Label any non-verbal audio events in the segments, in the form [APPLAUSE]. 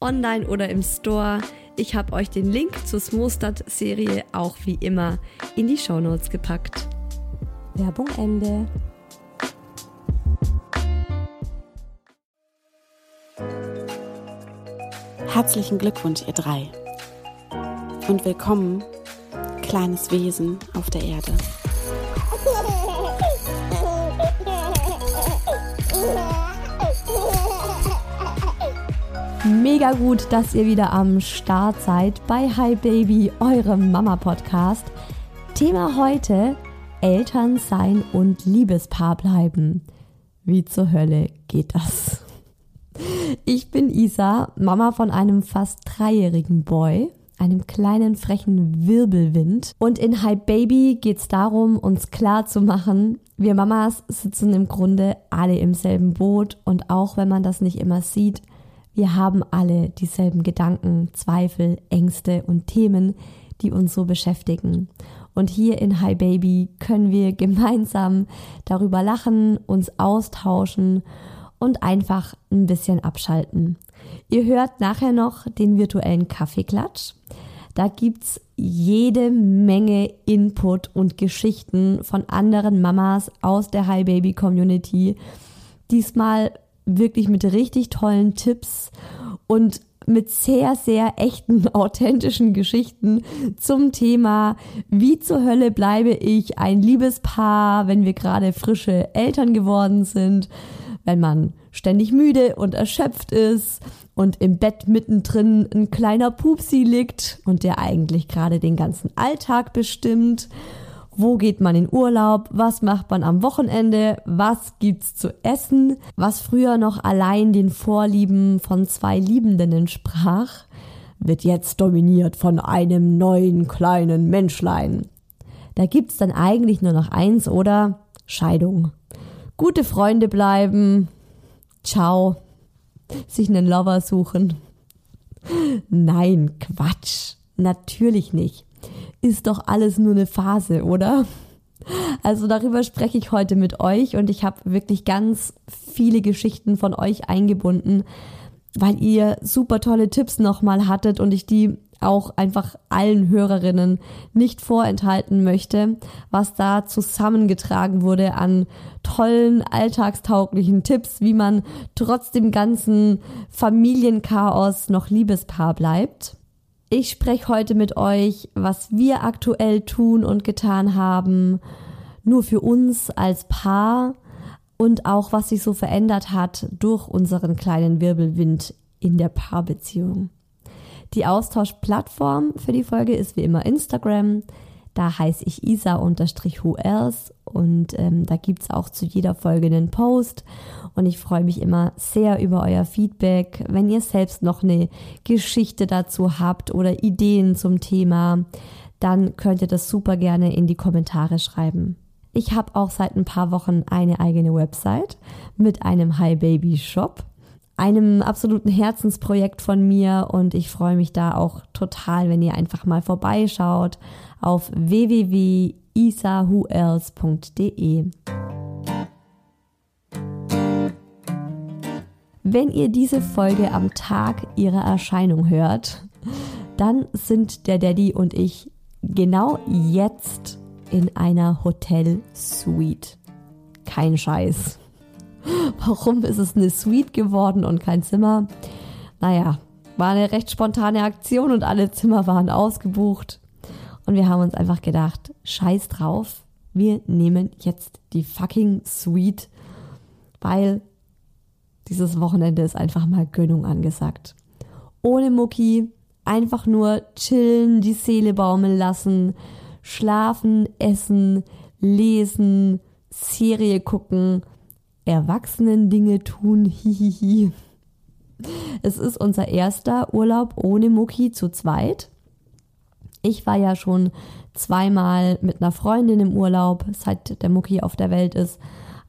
online oder im Store. Ich habe euch den Link zur Smostad-Serie auch wie immer in die Shownotes gepackt. Werbung Ende. Herzlichen Glückwunsch, ihr drei. Und willkommen, kleines Wesen auf der Erde. Mega gut, dass ihr wieder am Start seid bei Hi Baby, eurem Mama-Podcast. Thema heute: Eltern sein und Liebespaar bleiben. Wie zur Hölle geht das? Ich bin Isa, Mama von einem fast dreijährigen Boy, einem kleinen frechen Wirbelwind. Und in Hi Baby geht's darum, uns klar zu machen, wir Mamas sitzen im Grunde alle im selben Boot und auch wenn man das nicht immer sieht, wir haben alle dieselben Gedanken, Zweifel, Ängste und Themen, die uns so beschäftigen. Und hier in Hi Baby können wir [LAUGHS] gemeinsam darüber lachen, uns austauschen und einfach ein bisschen abschalten. Ihr hört nachher noch den virtuellen Kaffeeklatsch. Da gibt's jede Menge Input und Geschichten von anderen Mamas aus der Hi Baby Community. Diesmal wirklich mit richtig tollen Tipps und mit sehr, sehr echten, [LAUGHS] authentischen Geschichten zum Thema, wie zur Hölle bleibe ich ein Liebespaar, wenn wir gerade frische Eltern geworden sind, wenn man ständig müde und erschöpft ist und im Bett mittendrin ein kleiner Pupsi liegt und der eigentlich gerade den ganzen Alltag bestimmt wo geht man in Urlaub, was macht man am Wochenende, was gibt's zu essen, was früher noch allein den Vorlieben von zwei Liebenden entsprach, wird jetzt dominiert von einem neuen kleinen Menschlein. Da gibt's dann eigentlich nur noch eins, oder? Scheidung. Gute Freunde bleiben. Ciao. Sich einen Lover suchen. Nein, Quatsch. Natürlich nicht ist doch alles nur eine Phase, oder? Also darüber spreche ich heute mit euch und ich habe wirklich ganz viele Geschichten von euch eingebunden, weil ihr super tolle Tipps nochmal hattet und ich die auch einfach allen Hörerinnen nicht vorenthalten möchte, was da zusammengetragen wurde an tollen, alltagstauglichen Tipps, wie man trotz dem ganzen Familienchaos noch Liebespaar bleibt. Ich spreche heute mit euch, was wir aktuell tun und getan haben, nur für uns als Paar und auch was sich so verändert hat durch unseren kleinen Wirbelwind in der Paarbeziehung. Die Austauschplattform für die Folge ist wie immer Instagram. Da heiße ich isa-who else und ähm, da gibt's auch zu jeder Folge einen Post und ich freue mich immer sehr über euer Feedback. Wenn ihr selbst noch eine Geschichte dazu habt oder Ideen zum Thema, dann könnt ihr das super gerne in die Kommentare schreiben. Ich habe auch seit ein paar Wochen eine eigene Website mit einem Hi Baby Shop, einem absoluten Herzensprojekt von mir und ich freue mich da auch total, wenn ihr einfach mal vorbeischaut auf www.isawhoelse.de. Wenn ihr diese Folge am Tag ihrer Erscheinung hört, dann sind der Daddy und ich genau jetzt in einer Hotel-Suite. Kein Scheiß. Warum ist es eine Suite geworden und kein Zimmer? Naja, war eine recht spontane Aktion und alle Zimmer waren ausgebucht. Und wir haben uns einfach gedacht, scheiß drauf, wir nehmen jetzt die fucking Suite, weil dieses Wochenende ist einfach mal Gönnung angesagt. Ohne Mucki, einfach nur chillen, die Seele baumeln lassen, schlafen, essen, lesen, Serie gucken, Erwachsenen Dinge tun, hihihi. Es ist unser erster Urlaub ohne Mucki zu zweit. Ich war ja schon zweimal mit einer Freundin im Urlaub, seit der Mucki auf der Welt ist.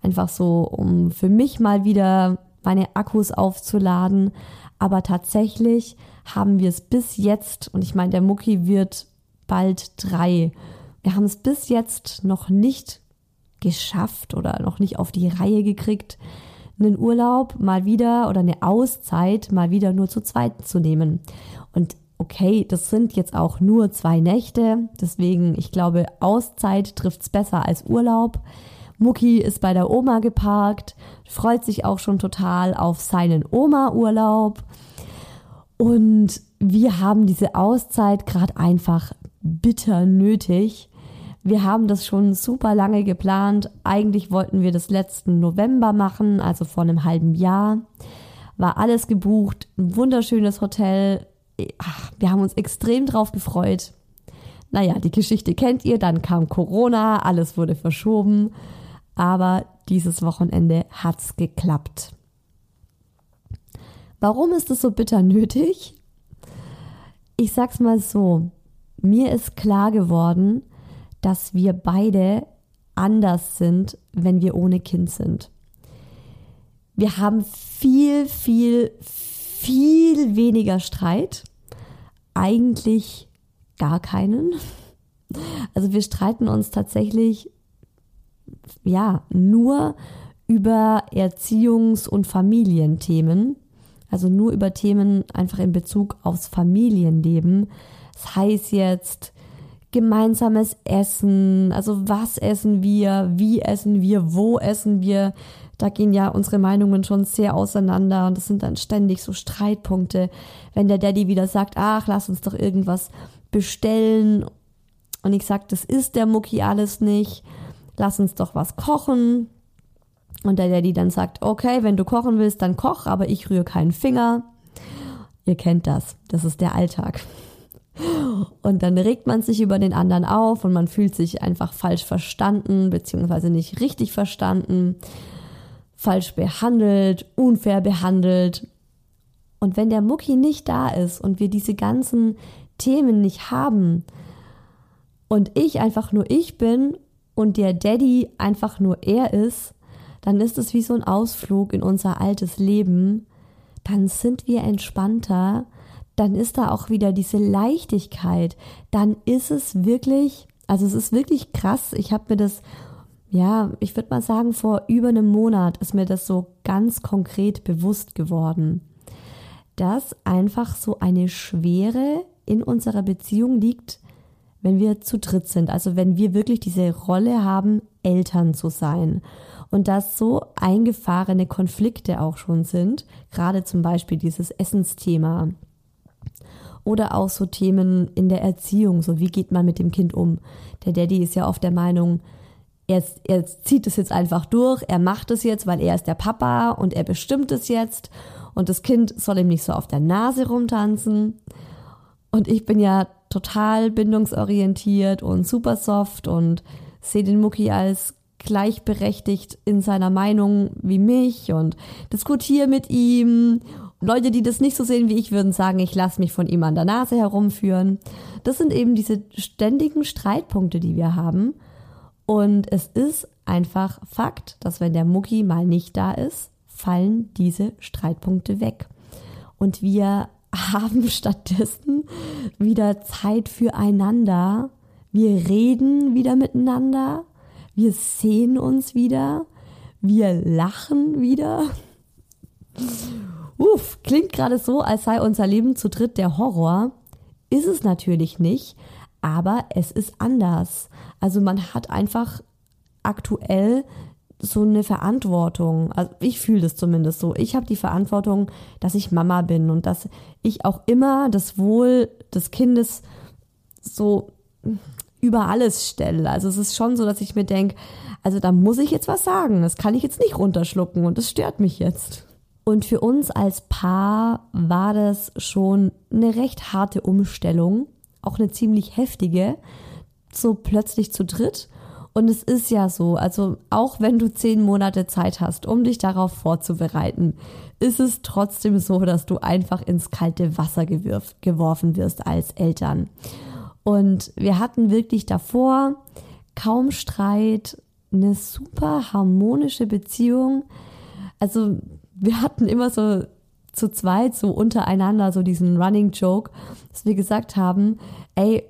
Einfach so, um für mich mal wieder meine Akkus aufzuladen. Aber tatsächlich haben wir es bis jetzt, und ich meine, der Mucki wird bald drei. Wir haben es bis jetzt noch nicht geschafft oder noch nicht auf die Reihe gekriegt, einen Urlaub mal wieder oder eine Auszeit mal wieder nur zu zweit zu nehmen. Und okay, das sind jetzt auch nur zwei Nächte, deswegen ich glaube, Auszeit trifft es besser als Urlaub. Mucki ist bei der Oma geparkt, freut sich auch schon total auf seinen Oma-Urlaub. Und wir haben diese Auszeit gerade einfach bitter nötig. Wir haben das schon super lange geplant. Eigentlich wollten wir das letzten November machen, also vor einem halben Jahr. War alles gebucht, ein wunderschönes Hotel. Ach, wir haben uns extrem drauf gefreut. Naja, die Geschichte kennt ihr, dann kam Corona, alles wurde verschoben. Aber dieses Wochenende hat's geklappt. Warum ist es so bitter nötig? Ich sag's mal so. Mir ist klar geworden, dass wir beide anders sind, wenn wir ohne Kind sind. Wir haben viel, viel, viel weniger Streit. Eigentlich gar keinen. Also wir streiten uns tatsächlich, ja, nur über Erziehungs- und Familienthemen. Also nur über Themen einfach in Bezug aufs Familienleben. Das heißt jetzt gemeinsames Essen, also was essen wir, wie essen wir, wo essen wir. Da gehen ja unsere Meinungen schon sehr auseinander und das sind dann ständig so Streitpunkte. Wenn der Daddy wieder sagt, ach, lass uns doch irgendwas bestellen und ich sag, das ist der Mucki alles nicht, lass uns doch was kochen. Und der Daddy dann sagt, okay, wenn du kochen willst, dann koch, aber ich rühre keinen Finger. Ihr kennt das, das ist der Alltag. Und dann regt man sich über den anderen auf und man fühlt sich einfach falsch verstanden, beziehungsweise nicht richtig verstanden, falsch behandelt, unfair behandelt. Und wenn der Mucki nicht da ist und wir diese ganzen Themen nicht haben und ich einfach nur ich bin und der Daddy einfach nur er ist, dann ist es wie so ein Ausflug in unser altes Leben. Dann sind wir entspannter. Dann ist da auch wieder diese Leichtigkeit. Dann ist es wirklich, also es ist wirklich krass. Ich habe mir das, ja, ich würde mal sagen, vor über einem Monat ist mir das so ganz konkret bewusst geworden, dass einfach so eine Schwere in unserer Beziehung liegt, wenn wir zu dritt sind. Also wenn wir wirklich diese Rolle haben, Eltern zu sein und dass so eingefahrene Konflikte auch schon sind, gerade zum Beispiel dieses Essensthema oder auch so Themen in der Erziehung, so wie geht man mit dem Kind um. Der Daddy ist ja oft der Meinung, er, er zieht es jetzt einfach durch, er macht es jetzt, weil er ist der Papa und er bestimmt es jetzt und das Kind soll ihm nicht so auf der Nase rumtanzen. Und ich bin ja total bindungsorientiert und super soft und sehe den Mucki als gleichberechtigt in seiner Meinung wie mich und diskutiere mit ihm Leute, die das nicht so sehen wie ich, würden sagen, ich lasse mich von ihm an der Nase herumführen. Das sind eben diese ständigen Streitpunkte, die wir haben. Und es ist einfach Fakt, dass wenn der Mucki mal nicht da ist, fallen diese Streitpunkte weg. Und wir [LAUGHS] haben stattdessen wieder Zeit füreinander. Wir reden wieder miteinander. Wir sehen uns wieder. Wir lachen wieder. Uff, klingt gerade so, als sei unser Leben zu dritt der Horror. Ist es natürlich nicht, aber es ist anders. Also man hat einfach aktuell so eine Verantwortung. Also ich fühle das zumindest so. Ich habe die Verantwortung, dass ich Mama bin und dass ich auch immer das Wohl des Kindes so über alles stelle. Also es ist schon so, dass ich mir denke, also da muss ich jetzt was sagen. Das kann ich jetzt nicht runterschlucken und das stört mich jetzt. Und für uns als Paar war das schon eine recht harte Umstellung, auch eine ziemlich heftige, so plötzlich zu dritt. Und es ist ja so, also auch wenn du zehn Monate Zeit hast, um dich darauf vorzubereiten, ist es trotzdem so, dass du einfach ins kalte Wasser gewirf, geworfen wirst als Eltern. Und wir hatten wirklich davor kaum Streit, eine super harmonische Beziehung. Also wir hatten immer so zu zweit so untereinander so diesen Running Joke, dass wir gesagt haben, ey,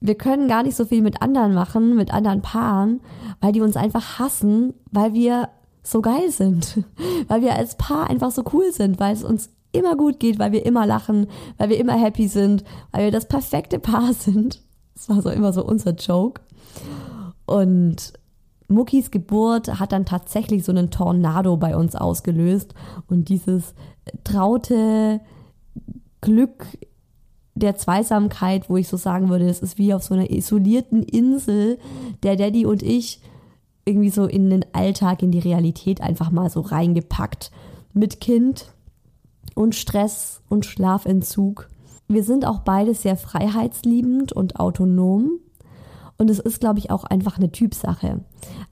wir können gar nicht so viel mit anderen machen, mit anderen Paaren, weil die uns einfach hassen, weil wir so geil sind, [LAUGHS] weil wir als Paar einfach so cool sind, weil es uns immer gut geht, weil wir immer lachen, weil wir immer happy sind, weil wir das perfekte Paar [LAUGHS] sind. Das war so immer so unser Joke. Und Muckis Geburt hat dann tatsächlich so einen Tornado bei uns ausgelöst und dieses traute Glück der Zweisamkeit, wo ich so sagen würde, es ist wie auf so einer isolierten Insel, der Daddy und ich irgendwie so in den Alltag, in die Realität einfach mal so reingepackt. Mit Kind und Stress und Schlafentzug. Wir sind auch beide sehr freiheitsliebend und autonom. Und es ist, glaube ich, auch einfach eine Typsache.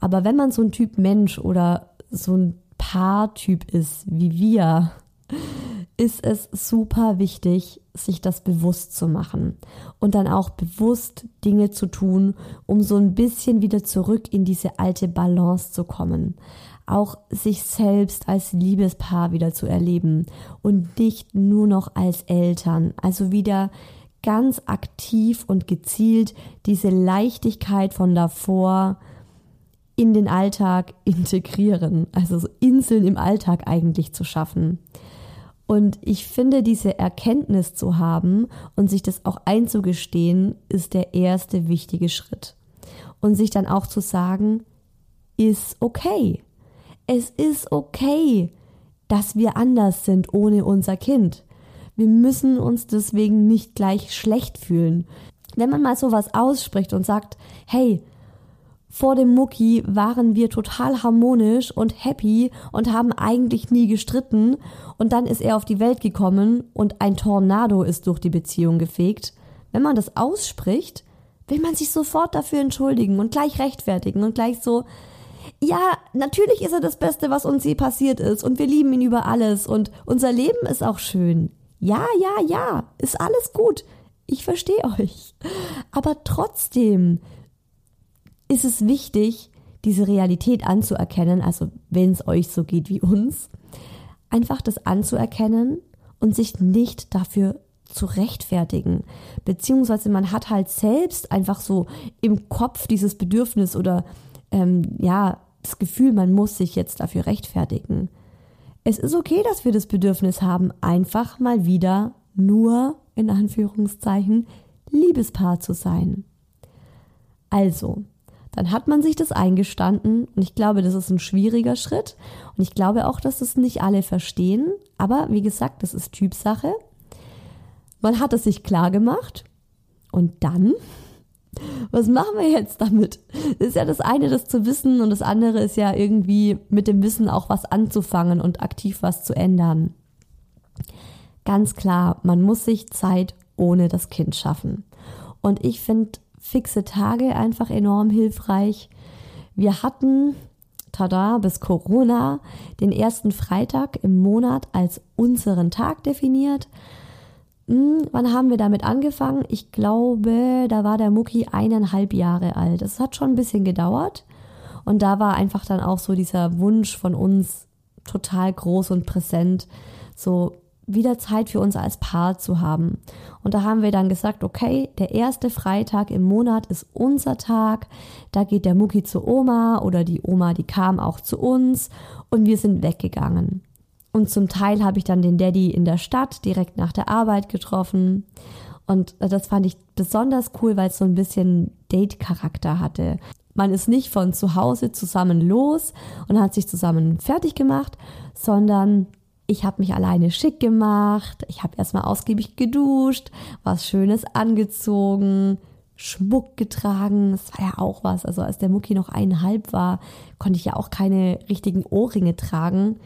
Aber wenn man so ein Typ Mensch oder so ein Paartyp ist wie wir, ist es super wichtig, sich das bewusst zu machen und dann auch bewusst Dinge zu tun, um so ein bisschen wieder zurück in diese alte Balance zu kommen. Auch sich selbst als Liebespaar wieder zu erleben und nicht nur noch als Eltern. Also wieder ganz aktiv und gezielt diese Leichtigkeit von davor in den Alltag integrieren, also so Inseln im Alltag eigentlich zu schaffen. Und ich finde, diese Erkenntnis zu haben und sich das auch einzugestehen, ist der erste wichtige Schritt. Und sich dann auch zu sagen, ist okay. Es ist okay, dass wir anders sind ohne unser Kind. Wir müssen uns deswegen nicht gleich schlecht fühlen. Wenn man mal sowas ausspricht und sagt, hey, vor dem Mucki waren wir total harmonisch und happy und haben eigentlich nie gestritten und dann ist er auf die Welt gekommen und ein Tornado ist durch die Beziehung gefegt. Wenn man das ausspricht, will man sich sofort dafür entschuldigen und gleich rechtfertigen und gleich so, ja, natürlich ist er das Beste, was uns je passiert ist und wir lieben ihn über alles und unser Leben ist auch schön. Ja, ja, ja, ist alles gut. Ich verstehe euch. Aber trotzdem ist es wichtig, diese Realität anzuerkennen, also wenn es euch so geht wie uns, einfach das anzuerkennen und sich nicht dafür zu rechtfertigen. Beziehungsweise man hat halt selbst einfach so im Kopf dieses Bedürfnis oder ähm, ja, das Gefühl, man muss sich jetzt dafür rechtfertigen. Es ist okay, dass wir das Bedürfnis haben, einfach mal wieder nur, in Anführungszeichen, Liebespaar zu sein. Also, dann hat man sich das eingestanden und ich glaube, das ist ein schwieriger Schritt und ich glaube auch, dass das nicht alle verstehen, aber wie gesagt, das ist Typsache. Man hat es sich klar gemacht und dann was machen wir jetzt damit? Das ist ja das eine, das zu wissen und das andere ist ja irgendwie mit dem Wissen auch was anzufangen und aktiv was zu ändern. Ganz klar, man muss sich Zeit ohne das Kind schaffen. Und ich finde fixe Tage einfach enorm hilfreich. Wir hatten tada, bis Corona den ersten Freitag im Monat als unseren Tag definiert. Hm, wann haben wir damit angefangen? Ich glaube, da war der Mucki eineinhalb Jahre alt. Es hat schon ein bisschen gedauert. Und da war einfach dann auch so dieser Wunsch von uns total groß und präsent, so wieder Zeit für uns als Paar zu haben. Und da haben wir dann gesagt, okay, der erste Freitag im Monat ist unser Tag. Da geht der Mucki zu Oma oder die Oma, die kam auch zu uns und wir sind weggegangen. Und zum Teil habe ich dann den Daddy in der Stadt direkt nach der Arbeit getroffen. Und das fand ich besonders cool, weil es so ein bisschen Date-Charakter hatte. Man ist nicht von zu Hause zusammen los und hat sich zusammen fertig gemacht, sondern ich habe mich alleine schick gemacht, ich habe erstmal ausgiebig geduscht, was Schönes angezogen, Schmuck getragen, das war ja auch was. Also als der Mucki noch eineinhalb war, konnte ich ja auch keine richtigen Ohrringe tragen,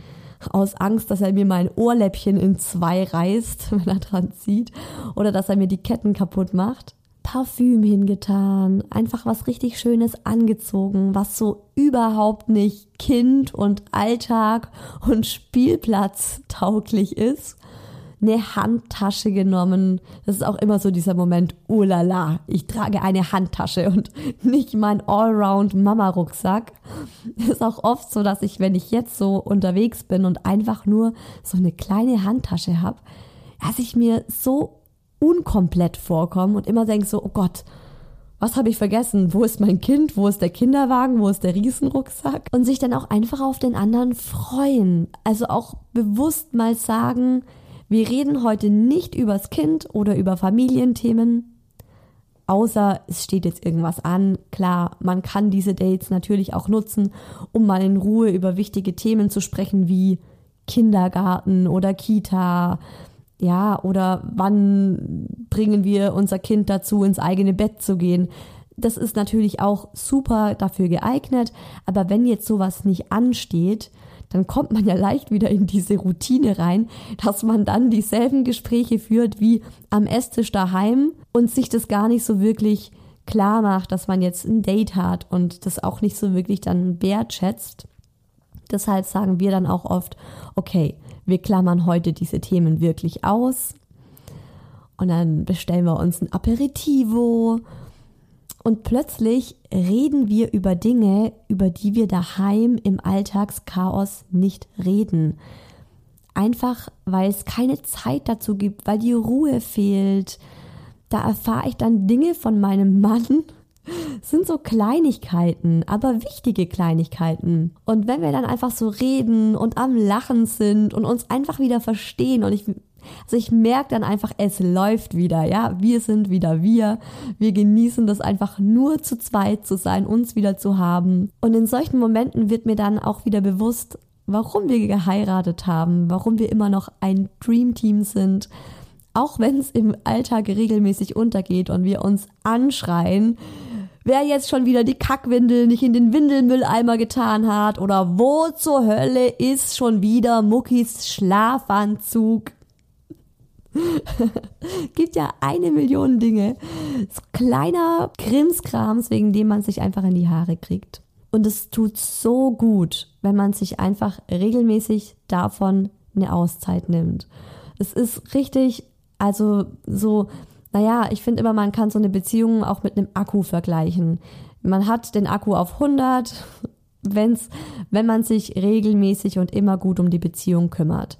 aus Angst, dass er mir mein Ohrläppchen in zwei reißt, [LAUGHS] wenn er dran zieht, oder dass er mir die Ketten kaputt macht. Parfüm hingetan, einfach was richtig Schönes angezogen, was so überhaupt nicht Kind und Alltag und Spielplatz tauglich ist. Eine Handtasche genommen. Das ist auch immer so dieser Moment, oh la la, ich trage eine Handtasche und [LAUGHS] nicht mein Allround Mama Rucksack. Ist auch oft so, dass ich, wenn ich jetzt so unterwegs bin und einfach nur so eine kleine Handtasche habe, dass ich mir so unkomplett vorkommen und immer denke so, oh Gott, was habe ich vergessen? Wo ist mein Kind? Wo ist der Kinderwagen? Wo ist der Riesenrucksack? Und sich dann auch einfach auf den anderen freuen. Also auch bewusst mal sagen, wir reden heute nicht übers Kind oder über Familienthemen, außer es steht jetzt irgendwas an. Klar, man kann diese Dates natürlich auch nutzen, um mal in Ruhe über wichtige Themen zu sprechen wie Kindergarten oder Kita, ja, oder wann bringen wir unser Kind dazu, ins eigene Bett zu gehen? Das ist natürlich auch super dafür geeignet, aber wenn jetzt sowas nicht ansteht, dann kommt man ja leicht wieder in diese Routine rein, dass man dann dieselben Gespräche führt wie am Esstisch daheim und sich das gar nicht so wirklich klar macht, dass man jetzt ein Date hat und das auch nicht so wirklich dann wertschätzt. Deshalb sagen wir dann auch oft, okay, wir klammern heute diese Themen wirklich aus. Und dann bestellen wir uns ein Aperitivo. Und plötzlich reden wir über Dinge, über die wir daheim im Alltagschaos nicht reden. Einfach, weil es keine Zeit dazu gibt, weil die Ruhe fehlt. Da erfahre ich dann Dinge von meinem Mann, [LAUGHS] sind so Kleinigkeiten, aber wichtige Kleinigkeiten. Und wenn wir dann einfach so reden und am Lachen sind und uns einfach wieder verstehen und ich also ich merke dann einfach, es läuft wieder, ja. Wir sind wieder wir. Wir genießen das einfach nur zu zweit zu sein, uns wieder zu haben. Und in solchen Momenten wird mir dann auch wieder bewusst, warum wir geheiratet haben, warum wir immer noch ein Dreamteam sind. Auch wenn es im Alltag regelmäßig untergeht und wir uns anschreien, wer jetzt schon wieder die Kackwindel nicht in den Windelmülleimer getan hat oder wo zur Hölle ist schon wieder Muckis Schlafanzug. [LAUGHS] Gibt ja eine Million Dinge. Kleiner Krimskrams, wegen dem man sich einfach in die Haare kriegt. Und es tut so gut, wenn man sich einfach regelmäßig davon eine Auszeit nimmt. Es ist richtig, also so naja, ich finde immer, man kann so eine Beziehung auch mit einem Akku vergleichen. Man hat den Akku auf 100, [LAUGHS] wenn's, wenn man sich regelmäßig und immer gut um die Beziehung kümmert.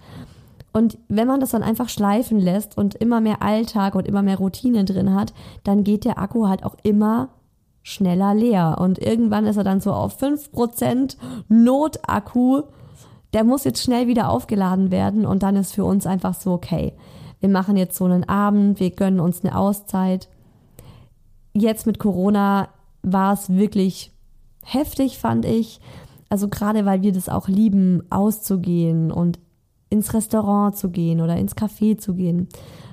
Und wenn man das dann einfach schleifen lässt und immer mehr Alltag und immer mehr Routine drin hat, dann geht der Akku halt auch immer schneller leer. Und irgendwann ist er dann so auf 5% Notakku. Der muss jetzt schnell wieder aufgeladen werden und dann ist für uns einfach so, okay, wir machen jetzt so einen Abend, wir gönnen uns eine Auszeit. Jetzt mit Corona war es wirklich heftig, fand ich. Also gerade weil wir das auch lieben, auszugehen und ins Restaurant zu gehen oder ins Café zu gehen.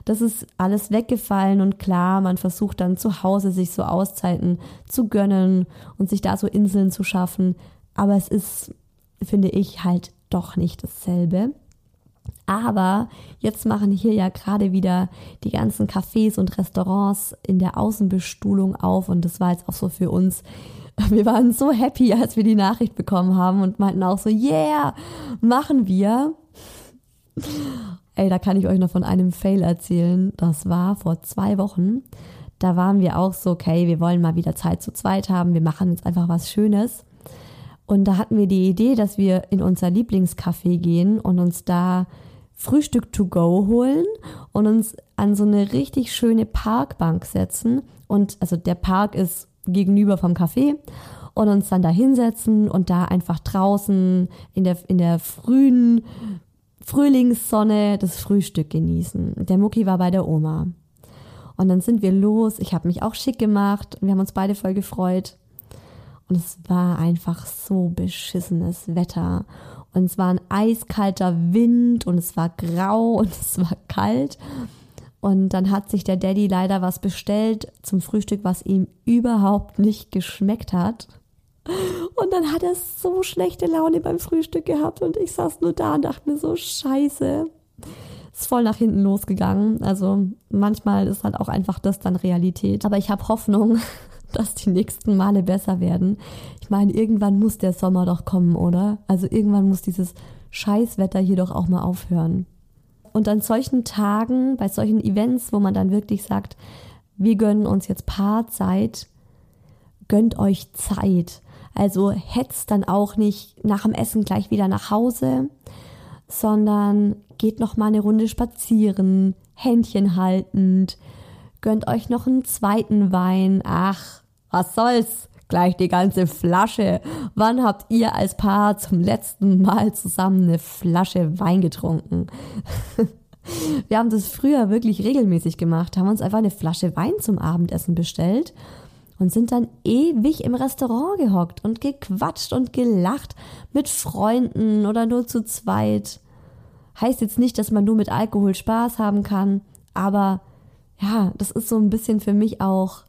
Das ist alles weggefallen und klar, man versucht dann zu Hause sich so Auszeiten zu gönnen und sich da so Inseln zu schaffen. Aber es ist, finde ich, halt doch nicht dasselbe. Aber jetzt machen hier ja gerade wieder die ganzen Cafés und Restaurants in der Außenbestuhlung auf und das war jetzt auch so für uns wir waren so happy, als wir die Nachricht bekommen haben und meinten auch so, yeah, machen wir. Ey, da kann ich euch noch von einem Fail erzählen. Das war vor zwei Wochen. Da waren wir auch so, okay, wir wollen mal wieder Zeit zu zweit haben. Wir machen jetzt einfach was Schönes. Und da hatten wir die Idee, dass wir in unser Lieblingscafé gehen und uns da Frühstück to go holen und uns an so eine richtig schöne Parkbank setzen. Und also der Park ist gegenüber vom Café und uns dann da hinsetzen und da einfach draußen in der, in der frühen Frühlingssonne das Frühstück genießen. Der Mucki war bei der Oma. Und dann sind wir los. Ich habe mich auch schick gemacht und wir haben uns beide voll gefreut. Und es war einfach so beschissenes Wetter. Und es war ein eiskalter Wind und es war grau [LAUGHS] und es war kalt. Und dann hat sich der Daddy leider was bestellt zum Frühstück, was ihm überhaupt nicht geschmeckt hat. Und dann hat er so schlechte Laune beim Frühstück gehabt und ich saß nur da und dachte mir so, scheiße. Ist voll nach hinten losgegangen. Also manchmal ist halt auch einfach das dann Realität. Aber ich habe Hoffnung, [LAUGHS] dass die nächsten Male besser werden. Ich meine, irgendwann muss der Sommer doch kommen, oder? Also irgendwann muss dieses Scheißwetter hier doch auch mal aufhören. Und an solchen Tagen, bei solchen Events, wo man dann wirklich sagt, wir gönnen uns jetzt Paarzeit, gönnt euch Zeit. Also hetzt dann auch nicht nach dem Essen gleich wieder nach Hause, sondern geht noch mal eine Runde spazieren, Händchen haltend, gönnt euch noch einen zweiten Wein. Ach, was soll's? Gleich die ganze Flasche. Wann habt ihr als Paar zum letzten Mal zusammen eine Flasche Wein getrunken? [LAUGHS] Wir haben das früher wirklich regelmäßig gemacht, haben uns einfach eine Flasche Wein zum Abendessen bestellt und sind dann ewig im Restaurant gehockt und gequatscht und gelacht mit Freunden oder nur zu zweit. Heißt jetzt nicht, dass man nur mit Alkohol Spaß haben kann, aber ja, das ist so ein bisschen für mich auch,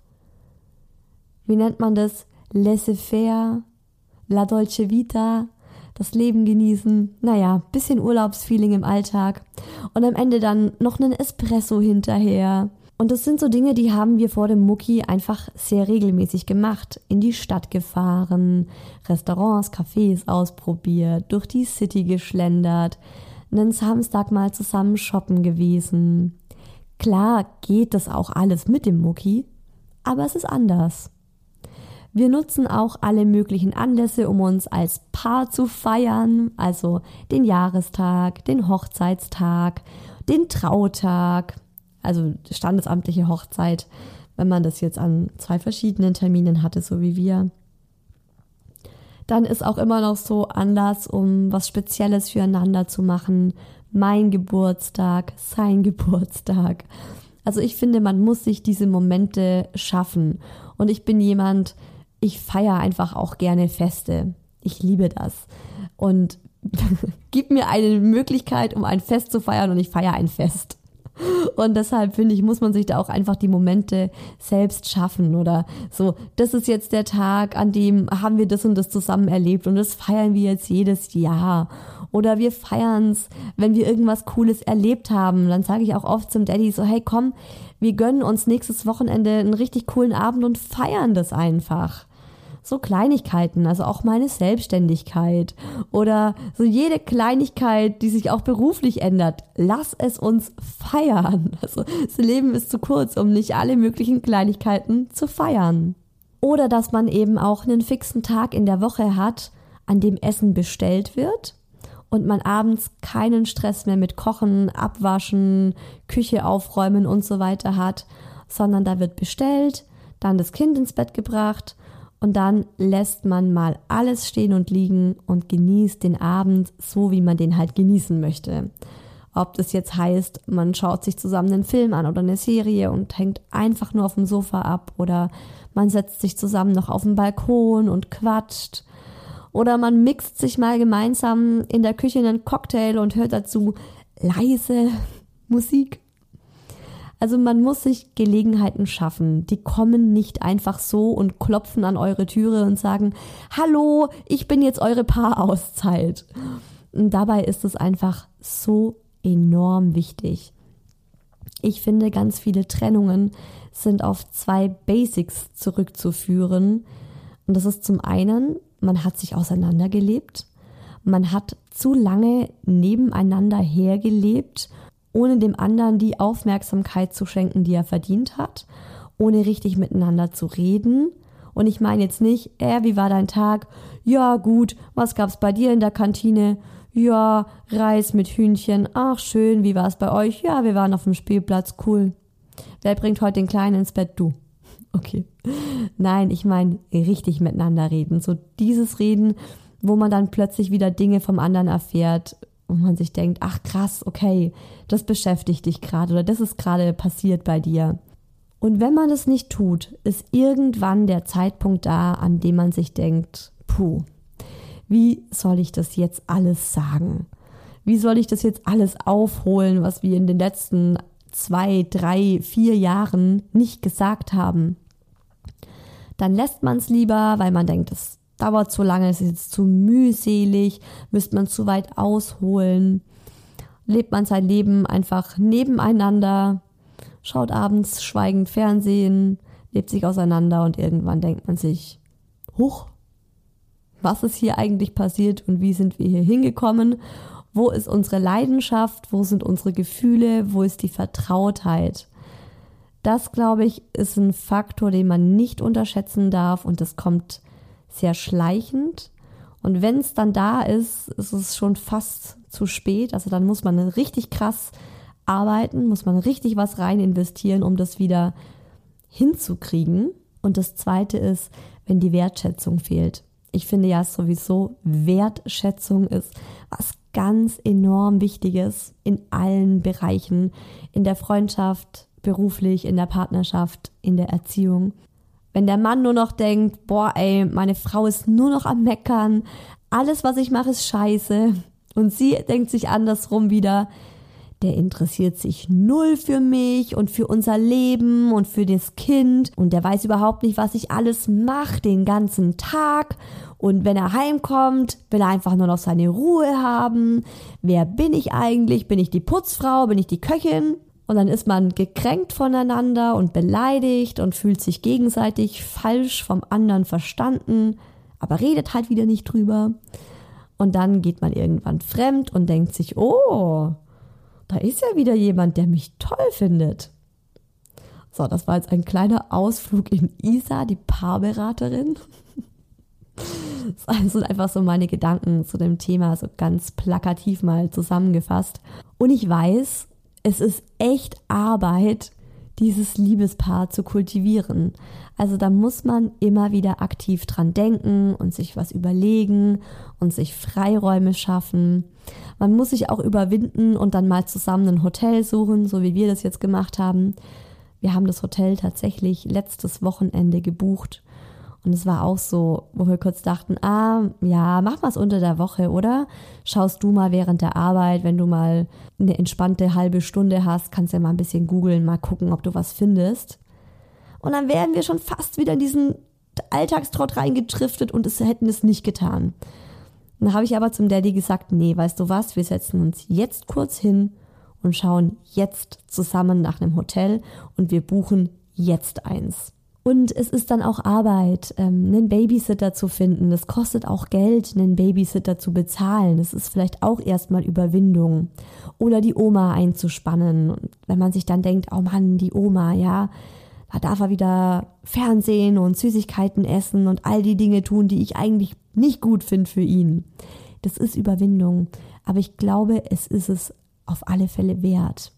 wie nennt man das? Laissez-faire, la dolce vita, das Leben genießen, naja, bisschen Urlaubsfeeling im Alltag und am Ende dann noch einen Espresso hinterher. Und das sind so Dinge, die haben wir vor dem Mucki einfach sehr regelmäßig gemacht. In die Stadt gefahren, Restaurants, Cafés ausprobiert, durch die City geschlendert, einen Samstag mal zusammen shoppen gewesen. Klar geht das auch alles mit dem Mucki, aber es ist anders. Wir nutzen auch alle möglichen Anlässe, um uns als Paar zu feiern, also den Jahrestag, den Hochzeitstag, den Trautag, also standesamtliche Hochzeit, wenn man das jetzt an zwei verschiedenen Terminen hatte, so wie wir. Dann ist auch immer noch so Anlass, um was Spezielles füreinander zu machen. Mein Geburtstag, sein [LAUGHS] Geburtstag. Also ich finde, man muss sich diese Momente schaffen. Und ich bin jemand, ich feiere einfach auch gerne Feste. Ich liebe das. Und [LAUGHS] gib mir eine Möglichkeit, um ein Fest zu feiern und ich feiere ein Fest. Und deshalb finde ich, muss man sich da auch einfach die Momente selbst schaffen oder so. Das ist jetzt der Tag, an dem haben wir das und das zusammen erlebt und das feiern wir jetzt jedes Jahr. Oder wir feiern es, wenn wir irgendwas Cooles erlebt haben. Dann sage ich auch oft zum Daddy so, hey komm, wir gönnen uns nächstes Wochenende einen richtig coolen Abend und feiern das einfach so Kleinigkeiten, also auch meine Selbstständigkeit oder so jede Kleinigkeit, die sich auch beruflich ändert. Lass es uns feiern. [LAUGHS] Also das Leben ist zu kurz, um nicht alle möglichen Kleinigkeiten zu feiern. Oder dass man eben auch einen fixen Tag in der Woche hat, an dem Essen bestellt wird und man abends keinen Stress mehr mit Kochen, Abwaschen, Küche aufräumen und so weiter hat, sondern da wird bestellt, dann das Kind ins Bett gebracht und dann lässt man mal alles stehen und liegen und genießt den Abend so, wie man den halt genießen möchte. Ob das jetzt heißt, man schaut sich zusammen einen Film an oder eine Serie und hängt einfach nur auf dem Sofa ab oder man setzt sich zusammen noch auf den Balkon und quatscht oder man mixt sich mal gemeinsam in der Küche einen Cocktail und hört dazu leise [LAUGHS] Musik. Also man muss sich Gelegenheiten schaffen. Die kommen nicht einfach so und klopfen an eure Türe und sagen, hallo, ich bin jetzt eure Paarauszeit. Und dabei ist es einfach so enorm wichtig. Ich finde, ganz viele Trennungen sind auf zwei Basics zurückzuführen. Und das ist zum einen, man hat sich auseinandergelebt, man hat zu lange nebeneinander hergelebt, ohne dem anderen die Aufmerksamkeit zu schenken, die er verdient hat, ohne richtig miteinander zu reden. Und ich meine jetzt nicht, äh, wie war dein Tag? Ja, gut, was gab's bei dir in der Kantine? Ja, Reis mit Hühnchen. Ach, schön, wie war es bei euch? Ja, wir waren auf dem Spielplatz, cool. Wer bringt heute den Kleinen ins Bett? Du. [LAUGHS] Okay. Nein, ich meine richtig miteinander reden. So dieses Reden, wo man dann plötzlich wieder Dinge vom anderen erfährt und man sich denkt, ach krass, okay, das beschäftigt dich gerade oder das ist gerade passiert bei dir. Und wenn man es nicht tut, ist irgendwann der Zeitpunkt da, an dem man sich denkt, puh, wie soll ich das jetzt alles sagen? Wie soll ich das jetzt alles aufholen, was wir in den letzten zwei, drei, vier Jahren nicht gesagt haben? Dann lässt man es lieber, weil man denkt, es dauert zu lange, es ist jetzt zu mühselig, müsste man zu weit ausholen. Lebt man sein Leben einfach nebeneinander, schaut abends schweigend Fernsehen, lebt sich auseinander und irgendwann denkt man sich, huch, was ist hier eigentlich passiert und wie sind wir hier hingekommen? Wo ist unsere Leidenschaft? Wo sind unsere Gefühle? Wo ist die Vertrautheit? Das, glaube ich, ist ein Faktor, den man nicht unterschätzen darf und das kommt sehr schleichend. Und wenn es dann da ist, ist es schon fast zu spät. Also dann muss man richtig krass arbeiten, muss man richtig was rein investieren, um das wieder hinzukriegen. Und das Zweite ist, wenn die Wertschätzung fehlt. Ich finde ja sowieso, Wertschätzung ist was ganz enorm Wichtiges in allen Bereichen, in der Freundschaft, beruflich, in der Partnerschaft, in der Erziehung. Wenn der Mann nur noch denkt, boah, ey, meine Frau ist nur noch am Meckern, alles, was ich mache, ist scheiße. Und sie denkt sich andersrum wieder, der interessiert sich null für mich und für unser Leben und für das Kind und der weiß überhaupt nicht, was ich alles mache den ganzen Tag und wenn er heimkommt, will er einfach nur noch seine Ruhe haben. Wer bin ich eigentlich? Bin ich die Putzfrau? Bin ich die Köchin? Und dann ist man gekränkt voneinander und beleidigt und fühlt sich gegenseitig falsch vom anderen verstanden, aber redet halt wieder nicht drüber. Und dann geht man irgendwann fremd und denkt sich, oh, da ist ja wieder jemand, der mich toll findet. So, das war jetzt ein kleiner Ausflug in Isa, die Paarberaterin. [LAUGHS] Das sind einfach so meine Gedanken zu dem Thema, so ganz plakativ mal zusammengefasst. Und ich weiß, es ist echt Arbeit, dieses Liebespaar zu kultivieren. Also da muss man immer wieder aktiv dran denken und sich was überlegen und sich Freiräume schaffen. Man muss sich auch überwinden und dann mal zusammen ein Hotel suchen, so wie wir das jetzt gemacht haben. Wir haben das Hotel tatsächlich letztes Wochenende gebucht und es war auch so, wo wir kurz dachten, ah, ja, mach mal's unter der Woche, oder? Schaust du mal während der Arbeit, wenn du mal eine entspannte halbe Stunde hast, kannst ja mal ein bisschen googeln, mal gucken, ob du was findest. Und dann wären wir schon fast wieder in diesen Alltagstrott reingetriftet und es hätten es nicht getan. Dann habe ich aber zum Daddy gesagt, nee, weißt du was, wir setzen uns jetzt kurz hin und schauen jetzt zusammen nach einem Hotel und wir buchen jetzt eins. Und es ist dann auch Arbeit, ähm, einen Babysitter zu finden. Das kostet auch Geld, einen Babysitter zu bezahlen. Das ist vielleicht auch erstmal Überwindung. Oder die Oma einzuspannen. Und wenn man sich dann denkt, oh Mann, die Oma, ja, da darf er wieder Fernsehen und Süßigkeiten essen und all die Dinge tun, die ich eigentlich nicht gut finde für ihn. Das ist Überwindung. Aber ich glaube, es ist es auf alle Fälle wert.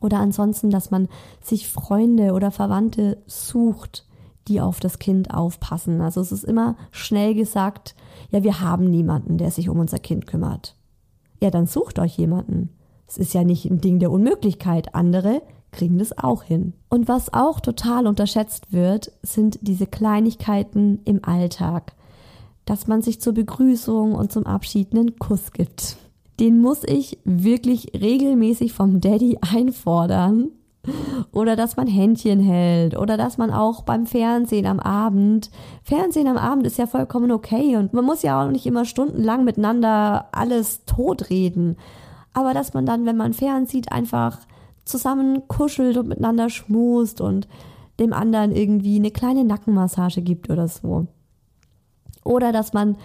Oder ansonsten, dass man sich Freunde oder Verwandte sucht, die auf das Kind aufpassen. Also es ist immer schnell gesagt, ja, wir haben niemanden, der sich um unser Kind kümmert. Ja, dann sucht euch jemanden. Es ist ja nicht ein Ding der Unmöglichkeit. Andere kriegen das auch hin. Und was auch total unterschätzt wird, sind diese Kleinigkeiten im Alltag. Dass man sich zur Begrüßung und zum Abschied einen Kuss gibt den muss ich wirklich regelmäßig vom Daddy [LAUGHS] einfordern. Oder dass man Händchen hält. Oder dass man auch beim Fernsehen am Abend. Fernsehen am Abend ist ja vollkommen okay. Und man muss ja auch nicht immer stundenlang miteinander alles totreden. Aber dass man dann, wenn man fernsieht, einfach zusammen kuschelt und miteinander schmust und dem anderen irgendwie eine kleine Nackenmassage gibt oder so. Oder dass man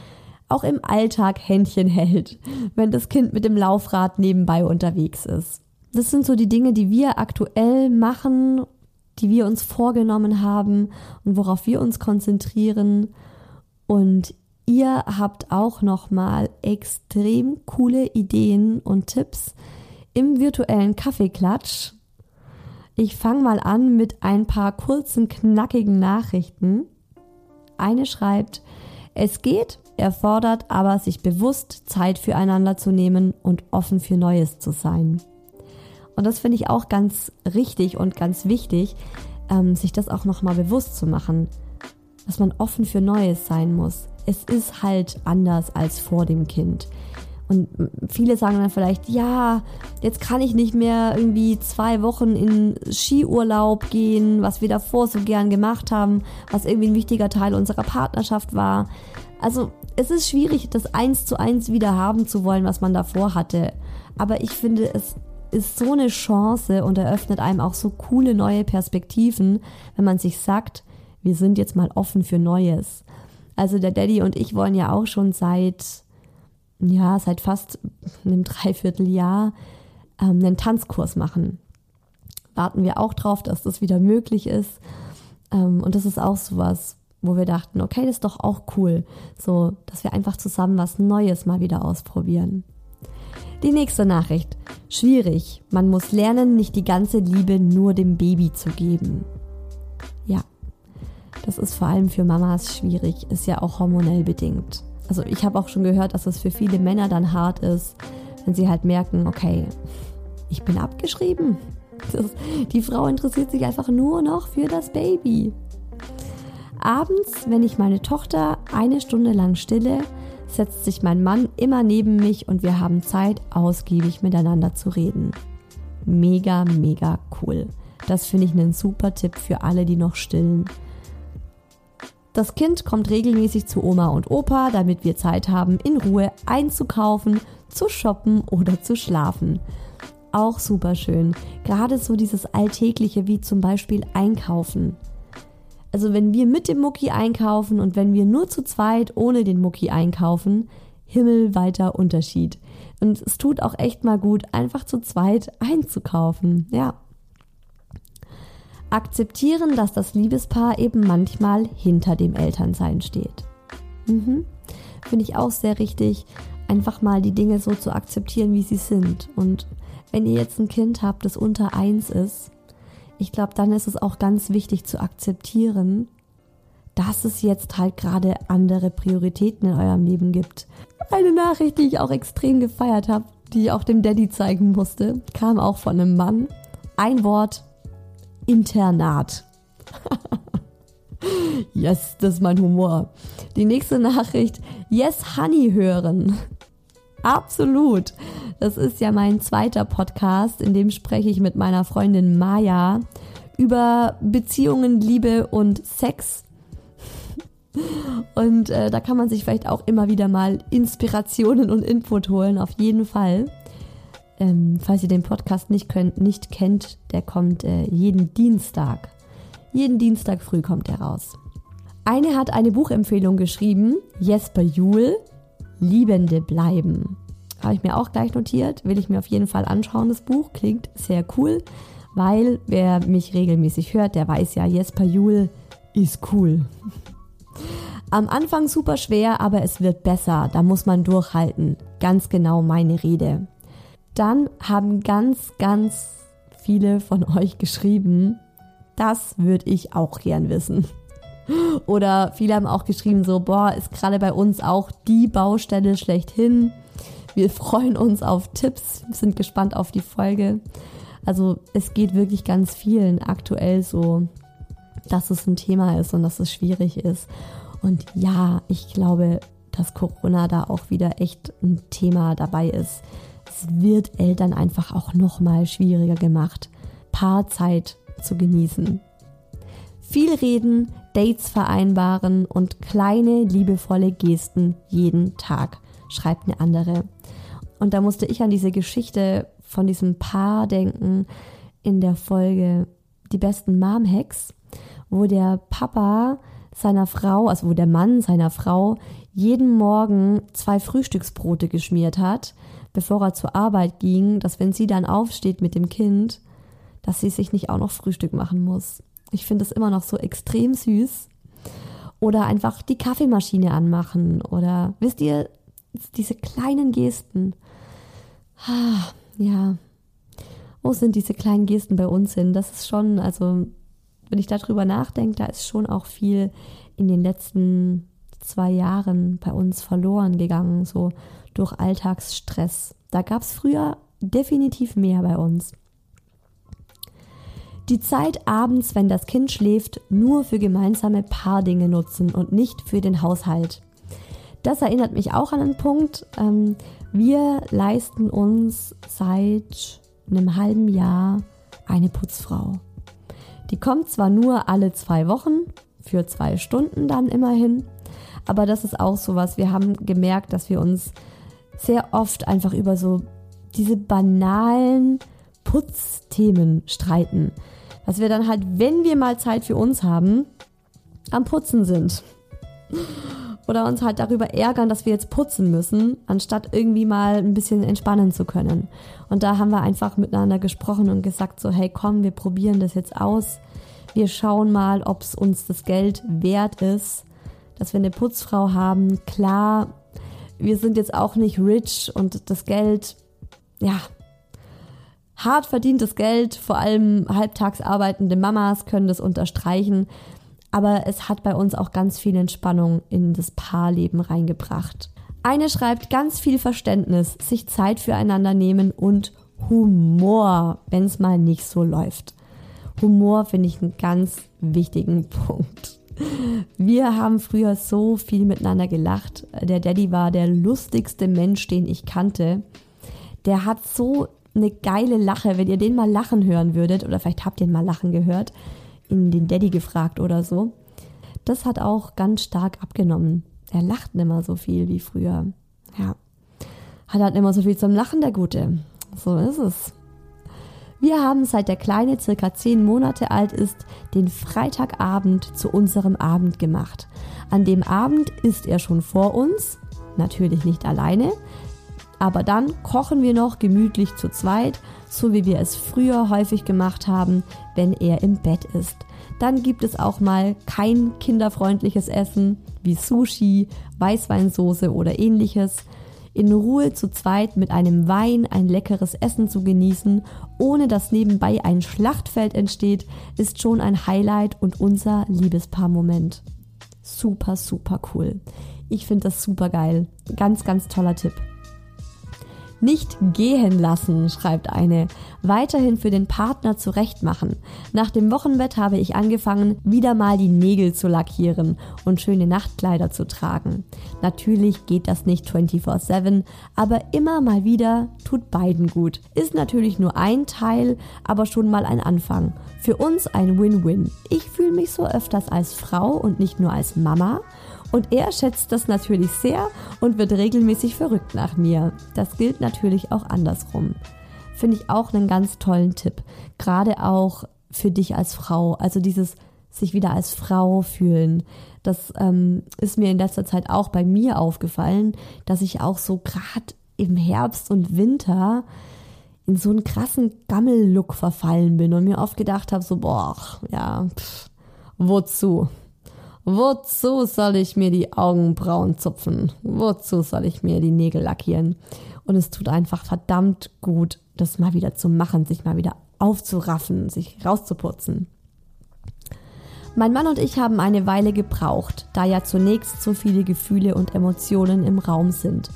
auch im Alltag Händchen hält, wenn das Kind mit dem Laufrad nebenbei unterwegs ist. Das sind so die Dinge, die wir aktuell machen, die wir uns vorgenommen haben und worauf wir uns konzentrieren. Und ihr habt auch noch mal extrem coole Ideen und Tipps im virtuellen Kaffeeklatsch. Ich fange mal an mit ein paar kurzen, knackigen Nachrichten. Eine schreibt, es geht, erfordert aber, sich bewusst Zeit füreinander zu nehmen und offen für Neues zu sein. Und das finde ich auch ganz richtig und ganz wichtig, ähm, sich das auch nochmal bewusst zu machen, dass man offen für Neues sein muss. Es ist halt anders als vor dem Kind. Und viele sagen dann vielleicht, ja, jetzt kann ich nicht mehr irgendwie zwei Wochen in Skiurlaub gehen, was wir davor so gern gemacht haben, was irgendwie ein wichtiger Teil unserer Partnerschaft war. Also es ist schwierig, das eins zu eins wieder haben zu wollen, was man davor hatte. Aber ich finde, es ist so eine Chance und eröffnet einem auch so coole neue Perspektiven, wenn man sich sagt, wir sind jetzt mal offen für Neues. Also der Daddy und ich wollen ja auch schon seit, ja, seit fast einem Dreivierteljahr ähm, einen Tanzkurs machen. Warten wir auch drauf, dass das wieder möglich ist. Ähm, und das ist auch sowas, wo wir dachten, okay, das ist doch auch cool, so, dass wir einfach zusammen was Neues mal wieder ausprobieren. Die nächste Nachricht. Schwierig. Man muss lernen, nicht die ganze Liebe nur dem Baby zu geben. Ja, das ist vor allem für Mamas schwierig, ist ja auch hormonell bedingt. Also ich habe auch schon gehört, dass es für viele Männer dann hart ist, wenn sie halt merken, okay, ich bin abgeschrieben. Das, die Frau interessiert sich einfach nur noch für das Baby. Abends, wenn ich meine Tochter eine Stunde lang stille, setzt sich mein Mann immer neben mich und wir haben Zeit, ausgiebig miteinander zu reden. Mega, mega cool. Das finde ich einen super Tipp für alle, die noch stillen. Das Kind kommt regelmäßig zu Oma und Opa, damit wir Zeit haben, in Ruhe einzukaufen, zu shoppen oder zu schlafen. Auch super schön. Gerade so dieses Alltägliche wie zum Beispiel Einkaufen. Also wenn wir mit dem Mucki einkaufen und wenn wir nur zu zweit ohne den Mucki einkaufen, himmelweiter Unterschied. Und es tut auch echt mal gut, einfach zu zweit einzukaufen. Ja. Akzeptieren, dass das Liebespaar eben manchmal hinter dem Elternsein steht. Mhm. Finde ich auch sehr richtig, einfach mal die Dinge so zu akzeptieren, wie sie sind. Und wenn ihr jetzt ein Kind habt, das unter eins ist, ich glaube, dann ist es auch ganz wichtig zu akzeptieren, dass es jetzt halt gerade andere Prioritäten in eurem Leben gibt. Eine Nachricht, die ich auch extrem gefeiert habe, die ich auch dem Daddy zeigen musste, kam auch von einem Mann. Ein Wort, Internat. [LAUGHS] yes, das ist mein Humor. Die nächste Nachricht, yes, Honey hören. Absolut. Das ist ja mein zweiter Podcast, in dem spreche ich mit meiner Freundin Maya über Beziehungen, Liebe und Sex. Und äh, da kann man sich vielleicht auch immer wieder mal Inspirationen und Input holen, auf jeden Fall. Ähm, falls ihr den Podcast nicht, könnt, nicht kennt, der kommt äh, jeden Dienstag. Jeden Dienstag früh kommt er raus. Eine hat eine Buchempfehlung geschrieben, Jesper Juhl, Liebende bleiben. Habe ich mir auch gleich notiert, will ich mir auf jeden Fall anschauen, das Buch. Klingt sehr cool, weil wer mich regelmäßig hört, der weiß ja, Jesper Juhl ist cool. Am Anfang super schwer, aber es wird besser. Da muss man durchhalten. Ganz genau meine Rede. Dann haben ganz, ganz viele von euch geschrieben, das würde ich auch gern wissen. Oder viele haben auch geschrieben, so, boah, ist gerade bei uns auch die Baustelle schlechthin. Wir [LAUGHS] freuen uns auf Tipps, sind gespannt auf die Folge. Also es geht wirklich ganz vielen aktuell so, dass es ein Thema ist und dass es schwierig ist. Und ja, ich glaube, dass Corona da auch wieder echt ein Thema dabei ist. Es wird Eltern einfach auch noch mal schwieriger gemacht, Paarzeit zu genießen. Viel reden, Dates vereinbaren und kleine liebevolle Gesten jeden Tag, schreibt eine andere. Und da musste ich an diese Geschichte von diesem Paar denken in der Folge Die besten Mom-Hacks, wo der Papa seiner Frau, also wo der Mann seiner Frau jeden Morgen zwei Frühstücksbrote geschmiert hat, bevor er zur Arbeit ging, dass wenn sie dann aufsteht mit dem Kind, dass sie sich nicht auch noch Frühstück machen muss. Ich finde es immer noch so extrem süß. Oder einfach die Kaffeemaschine anmachen. Oder wisst ihr, diese kleinen Gesten. Ah, ja. Wo sind diese kleinen Gesten bei uns hin? Das ist schon, also, wenn ich darüber nachdenke, da ist schon auch viel in den letzten zwei Jahren bei uns verloren gegangen, so durch Alltagsstress. Da gab es früher definitiv mehr bei uns. Die Zeit abends, wenn das Kind schläft, nur für gemeinsame Paardinge nutzen und nicht für den Haushalt. Das erinnert mich auch an einen Punkt. Ähm, wir leisten uns seit einem halben Jahr eine Putzfrau. Die kommt zwar nur alle zwei Wochen, für zwei Stunden dann immerhin, aber das ist auch sowas. Wir haben gemerkt, dass wir uns sehr oft einfach über so diese banalen Putzthemen streiten. Dass wir dann halt, wenn wir mal Zeit für uns haben, am Putzen sind. Oder uns halt darüber ärgern, dass wir jetzt putzen müssen, anstatt irgendwie mal ein bisschen entspannen zu können. Und da haben wir einfach miteinander gesprochen und gesagt, so, hey komm, wir probieren das jetzt aus. Wir schauen mal, ob es uns das Geld wert ist, dass wir eine Putzfrau haben. Klar, wir sind jetzt auch nicht rich und das Geld, ja, hart verdientes Geld, vor allem halbtags arbeitende Mamas können das unterstreichen. Aber es hat bei uns auch ganz viel Entspannung in das Paarleben reingebracht. Eine schreibt ganz viel Verständnis, sich Zeit füreinander nehmen und Humor, wenn es mal nicht so läuft. Humor finde ich einen ganz wichtigen [LAUGHS] Punkt. Wir haben früher so viel miteinander gelacht. Der Daddy war der lustigste Mensch, den ich kannte. Der hat so eine geile Lache, wenn ihr den mal lachen hören würdet, oder vielleicht habt ihr ihn mal lachen gehört, in den Daddy gefragt oder so. Das hat auch ganz stark abgenommen. Er lacht nicht mehr so viel wie früher. Ja. Hat halt immer so viel zum Lachen, der Gute. So ist es. Wir haben seit der Kleine circa zehn Monate alt ist, den Freitagabend zu unserem Abend gemacht. An dem Abend ist er schon vor uns, natürlich nicht alleine, aber dann kochen wir noch gemütlich zu zweit, so wie wir es früher häufig gemacht haben, wenn er im Bett ist. Dann gibt es auch mal kein kinderfreundliches Essen wie Sushi, Weißweinsoße oder ähnliches in Ruhe zu zweit mit einem Wein ein leckeres Essen zu genießen, ohne dass nebenbei ein Schlachtfeld entsteht, ist schon ein Highlight und unser Liebespaar-Moment. Super, super cool. Ich finde das super geil. Ganz, ganz toller Tipp. Nicht gehen lassen, schreibt eine. Weiterhin für den Partner zurechtmachen. Nach dem Wochenbett habe ich angefangen, wieder mal die Nägel zu lackieren und schöne Nachtkleider zu tragen. Natürlich geht das nicht 24-7, aber immer mal wieder tut beiden gut. Ist natürlich nur ein Teil, aber schon mal ein Anfang. Für uns ein Win-Win. Ich fühle mich so öfters als Frau und nicht nur als Mama und er schätzt das natürlich sehr und wird regelmäßig verrückt nach mir. Das gilt natürlich auch andersrum. Finde ich auch einen ganz tollen Tipp. Gerade auch für dich als Frau. Also dieses sich wieder als Frau fühlen. Das ähm, ist mir in letzter Zeit auch bei mir aufgefallen, dass ich auch so gerade im Herbst und Winter in so einen krassen Gammel-Look verfallen bin und mir oft gedacht habe, so, boah, ja, pff, wozu? Wozu soll ich mir die Augenbrauen zupfen? Wozu soll ich mir die Nägel lackieren? Und es tut einfach verdammt gut, das mal wieder zu machen, sich mal wieder aufzuraffen, sich rauszuputzen. Mein Mann und ich haben eine Weile gebraucht, da ja zunächst so viele Gefühle und Emotionen im Raum sind.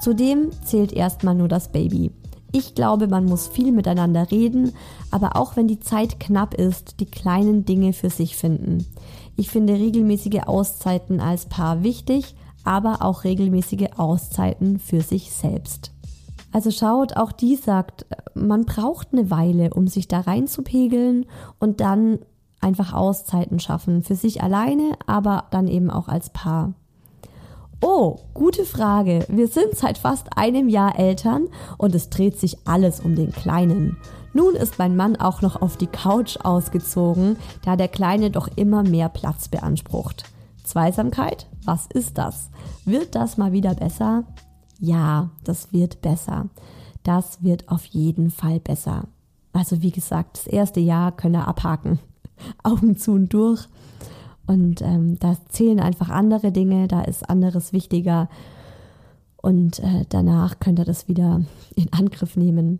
Zudem zählt erstmal nur das Baby. Ich glaube, man muss viel miteinander reden, aber auch wenn die Zeit knapp ist, die kleinen Dinge für sich finden. Ich finde regelmäßige Auszeiten als Paar wichtig, aber auch regelmäßige Auszeiten für sich selbst. Also schaut, auch die sagt, man braucht eine Weile, um sich da reinzupegeln und dann einfach Auszeiten schaffen. Für sich alleine, aber dann eben auch als Paar. Oh, gute Frage. Wir sind seit fast einem Jahr Eltern und es dreht sich alles um den Kleinen. Nun ist mein Mann auch noch auf die Couch ausgezogen, da der Kleine doch immer mehr Platz beansprucht. Zweisamkeit, was ist das? Wird das mal wieder besser? Ja, das wird besser. Das wird auf jeden Fall besser. Also wie gesagt, das erste Jahr könnt ihr abhaken. [LAUGHS] Augen zu und durch. Und ähm, da zählen einfach andere Dinge, da ist anderes wichtiger. Und äh, danach könnt ihr das wieder in Angriff nehmen.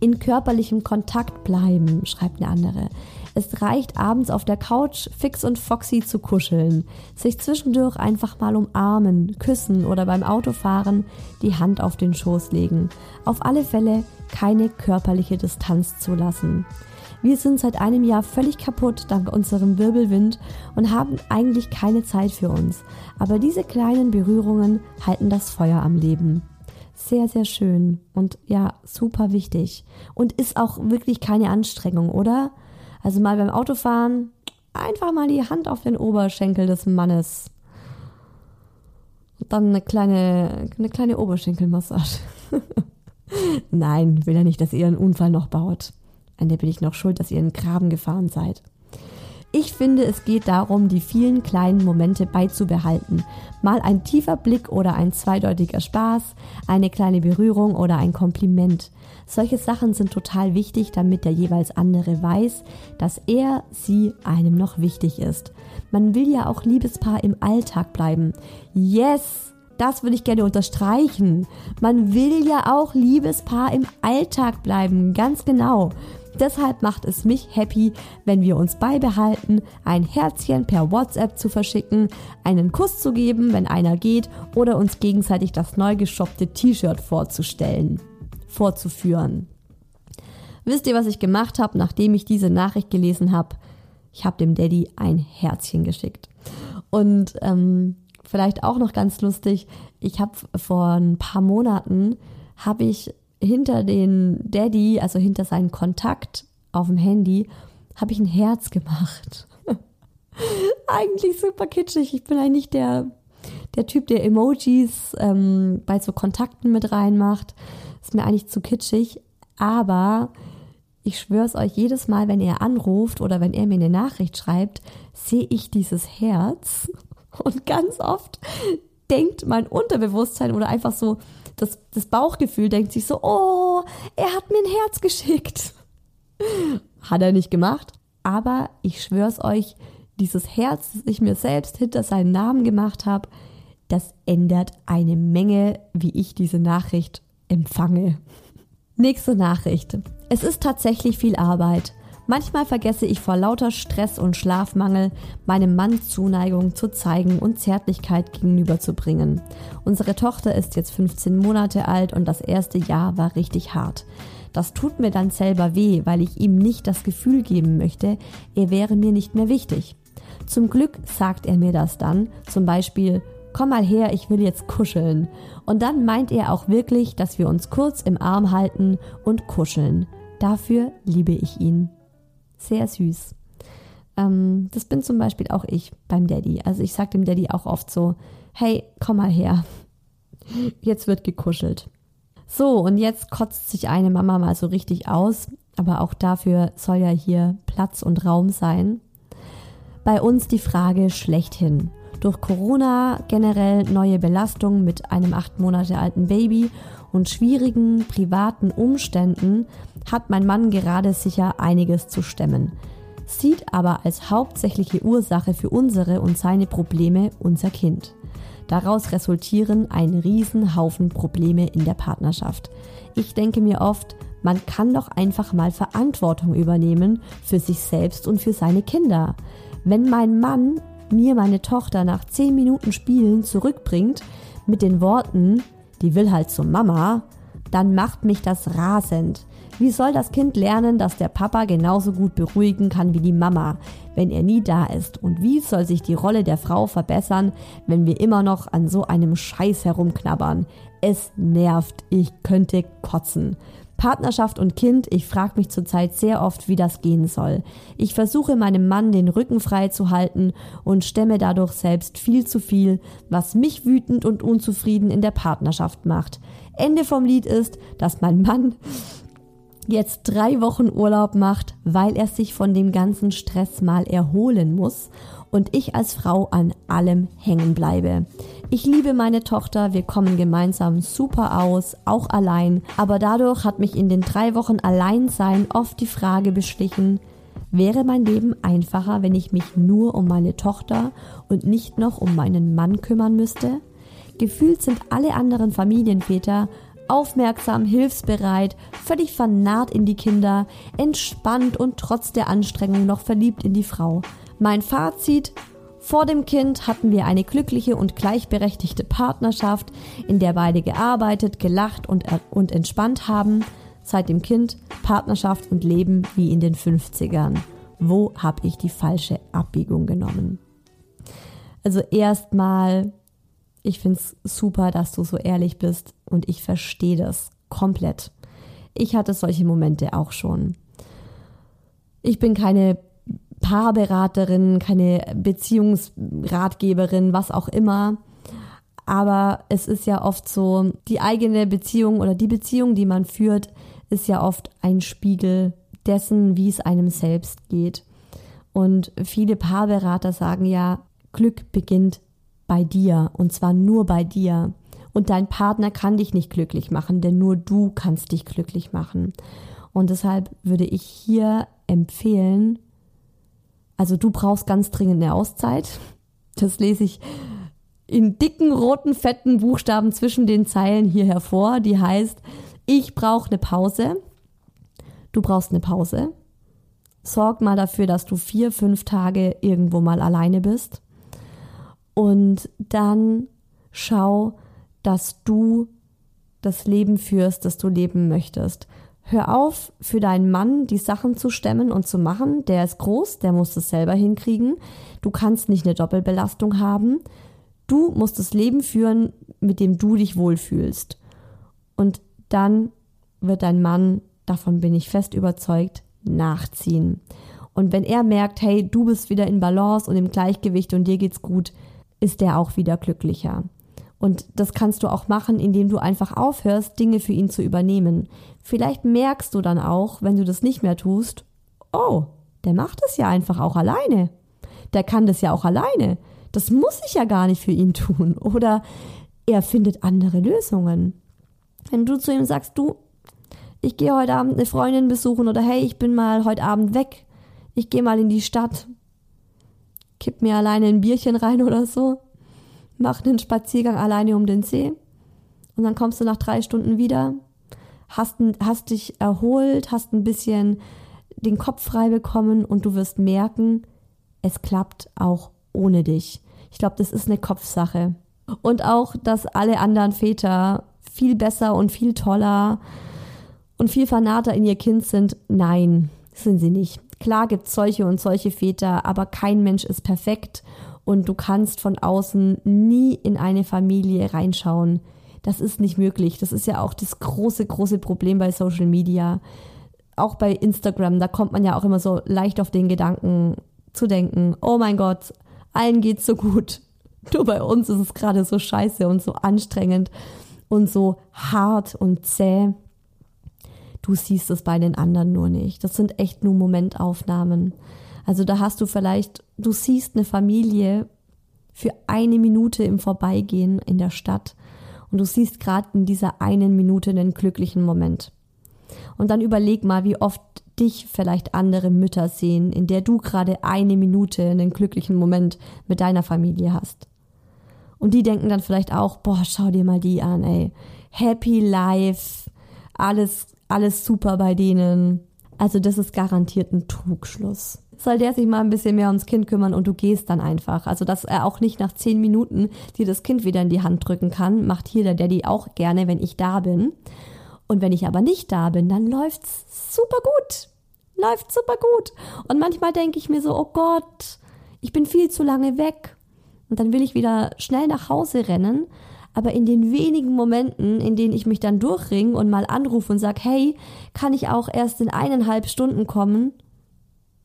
In körperlichem Kontakt bleiben, schreibt eine andere. Es reicht abends auf der Couch fix und foxy zu kuscheln, sich zwischendurch einfach mal umarmen, küssen oder beim Autofahren die Hand auf den Schoß legen. Auf alle Fälle keine körperliche Distanz zu lassen. Wir sind seit einem Jahr völlig kaputt dank unserem Wirbelwind und haben eigentlich keine Zeit für uns. Aber diese kleinen Berührungen halten das Feuer am Leben. Sehr, sehr schön und ja, super wichtig. Und ist auch wirklich keine Anstrengung, oder? Also mal beim Autofahren einfach mal die Hand auf den Oberschenkel des Mannes. Und dann eine kleine, eine kleine Oberschenkelmassage. [LAUGHS] Nein, will er nicht, dass ihr einen Unfall noch baut. An der bin ich noch schuld, dass ihr in den Graben gefahren seid. Ich finde, es geht darum, die vielen kleinen Momente beizubehalten. Mal ein tiefer Blick oder ein zweideutiger Spaß, eine kleine Berührung oder ein Kompliment. Solche Sachen sind total wichtig, damit der jeweils andere weiß, dass er, sie einem noch wichtig ist. Man will ja auch Liebespaar im Alltag bleiben. Yes! Das würde ich gerne unterstreichen. Man will ja auch Liebespaar im Alltag bleiben, ganz genau. Deshalb macht es mich happy, wenn wir uns beibehalten, ein Herzchen per WhatsApp zu verschicken, einen Kuss zu geben, wenn einer geht, oder uns gegenseitig das neu geshoppte T-Shirt vorzustellen, vorzuführen. Wisst ihr, was ich gemacht habe, nachdem ich diese Nachricht gelesen habe? Ich habe dem Daddy ein Herzchen geschickt. Und ähm, vielleicht auch noch ganz lustig, ich habe vor ein paar Monaten, habe ich hinter den Daddy, also hinter seinen Kontakt auf dem Handy, habe ich ein Herz gemacht. [LAUGHS] eigentlich super kitschig. Ich bin eigentlich der, der Typ, der Emojis ähm, bei so Kontakten mit reinmacht. Ist mir eigentlich zu kitschig. Aber ich schwöre es euch, jedes Mal, wenn er anruft oder wenn er mir eine Nachricht schreibt, sehe ich dieses Herz. [LAUGHS] Und ganz oft denkt mein Unterbewusstsein oder einfach so das, das Bauchgefühl denkt sich so, oh, er hat mir ein Herz geschickt. [LAUGHS] Hat er nicht gemacht. Aber ich schwör's euch, dieses Herz, das ich mir selbst hinter seinen Namen gemacht habe, das ändert eine Menge, wie ich diese Nachricht empfange. [LAUGHS] Nächste Nachricht. Es ist tatsächlich viel Arbeit. Manchmal vergesse ich vor lauter Stress und Schlafmangel, meinem Mann Zuneigung zu zeigen und Zärtlichkeit gegenüberzubringen. Unsere Tochter ist jetzt 15 Monate alt und das erste Jahr war richtig hart. Das tut mir dann selber weh, weil ich ihm nicht das Gefühl geben möchte, er wäre mir nicht mehr wichtig. Zum Glück sagt er mir das dann, zum Beispiel, komm mal her, ich will jetzt kuscheln. Und dann meint er auch wirklich, dass wir uns kurz im Arm halten und kuscheln. Dafür liebe ich ihn sehr süß. Ähm, das bin zum Beispiel auch ich beim Daddy. Also ich sage dem Daddy auch oft so, hey, komm mal her. Jetzt wird gekuschelt. So, und jetzt kotzt sich eine Mama mal so richtig aus, aber auch dafür soll ja hier Platz und Raum sein. Bei uns die Frage schlechthin. Durch Corona generell neue Belastungen mit einem acht Monate alten Baby und schwierigen privaten Umständen hat mein Mann gerade sicher einiges zu stemmen, sieht aber als hauptsächliche Ursache für unsere und seine Probleme unser Kind. Daraus resultieren ein Riesenhaufen Probleme in der Partnerschaft. Ich denke mir oft, man kann doch einfach mal Verantwortung übernehmen für sich selbst und für seine Kinder. Wenn mein Mann mir meine Tochter nach 10 Minuten Spielen zurückbringt mit den Worten, die will halt zur Mama, dann macht mich das rasend. Wie soll das Kind lernen, dass der Papa genauso gut beruhigen kann wie die Mama, wenn er nie da ist? Und wie soll sich die Rolle der Frau verbessern, wenn wir immer noch an so einem Scheiß herumknabbern? Es nervt, ich könnte kotzen. Partnerschaft und Kind, ich frage mich zurzeit sehr oft, wie das gehen soll. Ich versuche meinem Mann den Rücken frei zu halten und stemme dadurch selbst viel zu viel, was mich wütend und unzufrieden in der Partnerschaft macht. Ende vom Lied ist, dass mein Mann jetzt drei Wochen Urlaub macht, weil er sich von dem ganzen Stress mal erholen muss und ich als Frau an allem hängen bleibe. Ich liebe meine Tochter, wir kommen gemeinsam super aus, auch allein, aber dadurch hat mich in den drei Wochen Alleinsein oft die Frage beschlichen, wäre mein Leben einfacher, wenn ich mich nur um meine Tochter und nicht noch um meinen Mann kümmern müsste? Gefühlt sind alle anderen Familienväter aufmerksam, hilfsbereit, völlig vernarrt in die Kinder, entspannt und trotz der Anstrengung noch verliebt in die Frau. Mein Fazit, vor dem Kind hatten wir eine glückliche und gleichberechtigte Partnerschaft, in der beide gearbeitet, gelacht und, und entspannt haben. Seit dem Kind Partnerschaft und Leben wie in den 50ern. Wo habe ich die falsche Abbiegung genommen? Also erstmal ich finde es super, dass du so ehrlich bist und ich verstehe das komplett. Ich hatte solche Momente auch schon. Ich bin keine Paarberaterin, keine Beziehungsratgeberin, was auch immer. Aber es ist ja oft so, die eigene Beziehung oder die Beziehung, die man führt, ist ja oft ein Spiegel dessen, wie es einem selbst geht. Und viele Paarberater sagen ja, Glück beginnt bei dir und zwar nur bei dir. Und dein Partner kann dich nicht glücklich machen, denn nur du kannst dich glücklich machen. Und deshalb würde ich hier empfehlen, also du brauchst ganz dringend eine Auszeit. Das lese ich in dicken, roten, fetten Buchstaben zwischen den Zeilen hier hervor. Die heißt, ich brauche eine Pause. Du brauchst eine Pause. Sorg mal dafür, dass du vier, fünf Tage irgendwo mal alleine bist. Und dann schau, dass du das Leben führst, das du leben möchtest. Hör auf, für deinen Mann die Sachen zu stemmen und zu machen. Der ist groß, der muss es selber hinkriegen. Du kannst nicht eine Doppelbelastung haben. Du musst das Leben führen, mit dem du dich wohlfühlst. Und dann wird dein Mann, davon bin ich fest überzeugt, nachziehen. Und wenn er merkt, hey, du bist wieder in Balance und im Gleichgewicht und dir geht's gut, ist der auch wieder glücklicher. Und das kannst du auch machen, indem du einfach aufhörst, Dinge für ihn zu übernehmen. Vielleicht merkst du dann auch, wenn du das nicht mehr tust, oh, der macht es ja einfach auch alleine. Der kann das ja auch alleine. Das muss ich ja gar nicht für ihn tun. [LAUGHS] Oder er findet andere Lösungen. Wenn du zu ihm sagst, du, ich gehe heute Abend eine Freundin besuchen oder hey, ich bin mal heute Abend weg. Ich gehe mal in die Stadt kipp mir alleine ein Bierchen rein oder so, mach einen Spaziergang alleine um den See und dann kommst du nach drei Stunden wieder, hast, hast dich erholt, hast ein bisschen den Kopf frei bekommen und du wirst merken, es klappt auch ohne dich. Ich glaube, das ist eine Kopfsache. Und auch, dass alle anderen Väter viel besser und viel toller und viel fanater in ihr Kind sind. Nein, sind sie nicht. Klar gibt es solche und solche Väter, aber kein Mensch ist perfekt und du kannst von außen nie in eine Familie reinschauen. Das ist nicht möglich. Das ist ja auch das große, große Problem bei Social Media. Auch bei Instagram, da kommt man ja auch immer so leicht auf den Gedanken zu denken, oh mein Gott, allen geht's so gut. [LAUGHS] Nur bei uns ist es gerade so scheiße und so anstrengend und so hart und zäh. Du siehst es bei den anderen nur nicht. Das sind echt nur Momentaufnahmen. Also da hast du vielleicht, du siehst eine Familie für eine Minute im Vorbeigehen in der Stadt und du siehst gerade in dieser einen Minute einen glücklichen Moment. Und dann überleg mal, wie oft dich vielleicht andere Mütter sehen, in der du gerade eine Minute einen glücklichen Moment mit deiner Familie hast. Und die denken dann vielleicht auch, boah, schau dir mal die an, ey. Happy Life, alles alles super bei denen. Also das ist garantiert ein Trugschluss. Soll der sich mal ein bisschen mehr ums Kind kümmern und du gehst dann einfach. Also dass er auch nicht nach zehn Minuten dir das Kind wieder in die Hand drücken kann, macht hier der Daddy auch gerne, wenn ich da bin. Und wenn ich aber nicht da bin, dann läuft's super gut. Läuft super gut. Und manchmal denke ich mir so, oh Gott, ich bin viel zu lange weg. Und dann will ich wieder schnell nach Hause rennen aber in den wenigen Momenten, in denen ich mich dann durchring und mal anrufe und sag, hey, kann ich auch erst in eineinhalb Stunden kommen?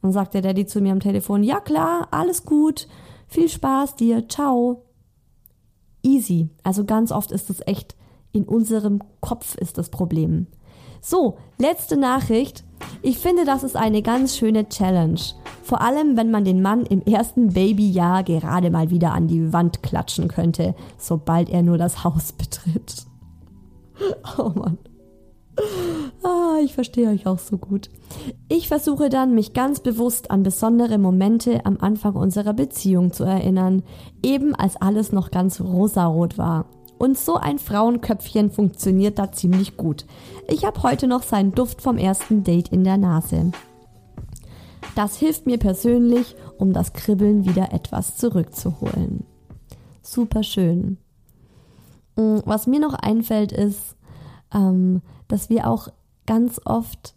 Dann sagt der Daddy zu mir am Telefon, ja klar, alles gut, viel Spaß dir, ciao. Easy. Also ganz oft ist es echt, in unserem Kopf ist das Problem. So, letzte Nachricht. Ich finde, das ist eine ganz schöne Challenge. Vor allem, wenn man den Mann im ersten Babyjahr gerade mal wieder an die Wand klatschen könnte, sobald er nur das Haus betritt. [LAUGHS] Oh Mann. Ah, ich verstehe euch auch so gut. Ich versuche dann, mich ganz bewusst an besondere Momente am Anfang unserer Beziehung zu erinnern, eben als alles noch ganz rosarot war. Und so ein Frauenköpfchen funktioniert da ziemlich gut. Ich habe heute noch seinen Duft vom ersten Date in der Nase. Das hilft mir persönlich, um das Kribbeln wieder etwas zurückzuholen. Super schön. Mm, was mir noch einfällt ist, ähm, dass wir auch ganz oft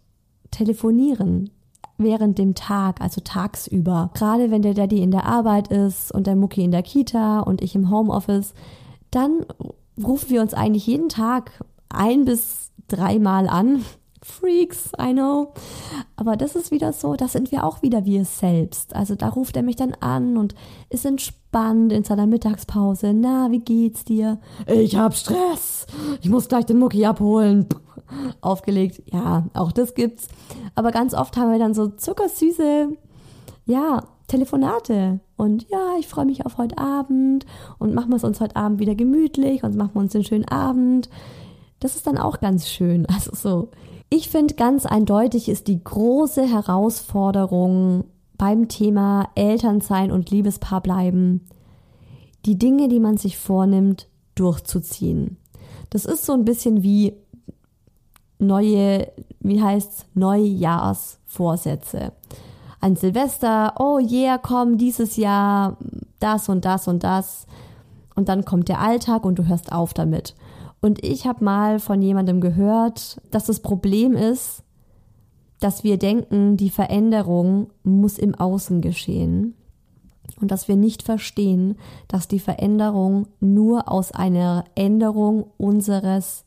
telefonieren während dem Tag, also tagsüber. Gerade wenn der Daddy in der Arbeit ist und der Mucki in der Kita und ich im Homeoffice, dann rufen wir uns eigentlich jeden Tag ein bis dreimal an. [LAUGHS] Freaks, I know. Aber das ist wieder so, da sind wir auch wieder wir selbst. Also da ruft er mich dann an und ist entspannt in seiner Mittagspause. Na, wie geht's dir? Ich hab Stress. Ich muss gleich den Mucki abholen aufgelegt. Ja, auch das gibt's. Aber ganz oft haben wir dann so zuckersüße, ja, Telefonate. Und ja, ich freue mich auf heute Abend und machen wir es uns heute Abend wieder gemütlich und machen wir uns einen schönen Abend. Das ist dann auch ganz schön. [LAUGHS] Also so. Ich finde ganz eindeutig ist die große Herausforderung beim Thema Elternsein und Liebespaar bleiben, die Dinge, die man sich vornimmt, durchzuziehen. Das ist so ein bisschen wie neue, wie heißt's, Neujahrsvorsätze. An Silvester, oh yeah, komm, dieses Jahr das und das und das. Und dann kommt der Alltag und du hörst auf damit. Und ich habe mal von jemandem gehört, dass das Problem ist, dass wir denken, die Veränderung muss im Außen geschehen. Und dass wir nicht verstehen, dass die Veränderung nur aus einer Änderung unseres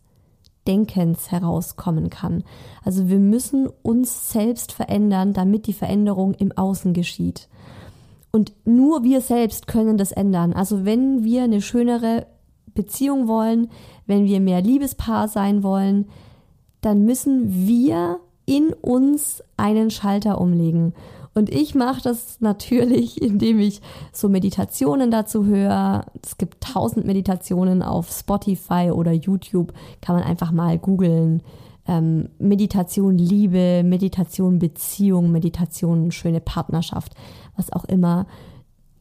Denkens herauskommen kann. Also wir müssen uns selbst verändern, damit die Veränderung im Außen geschieht. Und nur wir selbst können das ändern. Also wenn wir eine schönere Beziehung wollen, wenn wir mehr Liebespaar sein wollen, dann müssen wir in uns einen Schalter umlegen. Und ich mache das natürlich, [LAUGHS] indem ich so Meditationen dazu höre. Es gibt tausend Meditationen auf Spotify oder YouTube. Kann man einfach mal googeln. Ähm, Meditation Liebe, Meditation Beziehung, Meditation schöne Partnerschaft, was auch immer.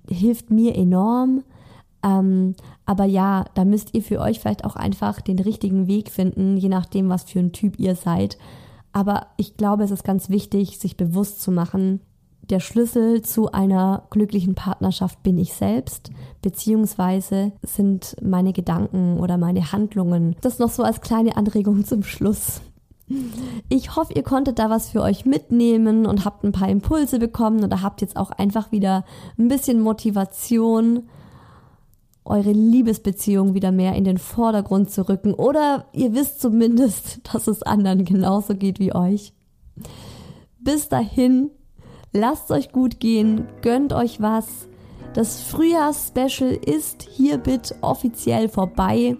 Hilft mir enorm. Ähm, aber ja, da müsst ihr für euch vielleicht auch einfach den richtigen Weg finden, je nachdem, was für ein Typ ihr seid. Aber ich glaube, es ist ganz wichtig, sich bewusst zu machen, der Schlüssel zu einer glücklichen Partnerschaft bin ich selbst, beziehungsweise sind meine Gedanken oder meine Handlungen. Das noch so als kleine Anregung zum Schluss. Ich hoffe, ihr konntet da was für euch mitnehmen und habt ein paar Impulse bekommen oder habt jetzt auch einfach wieder ein bisschen Motivation, eure Liebesbeziehung wieder mehr in den Vordergrund zu rücken. Oder ihr wisst zumindest, [LAUGHS] dass es anderen genauso geht wie euch. Bis dahin Lasst euch gut gehen, gönnt euch was. Das Frühjahrsspecial ist hiermit offiziell vorbei.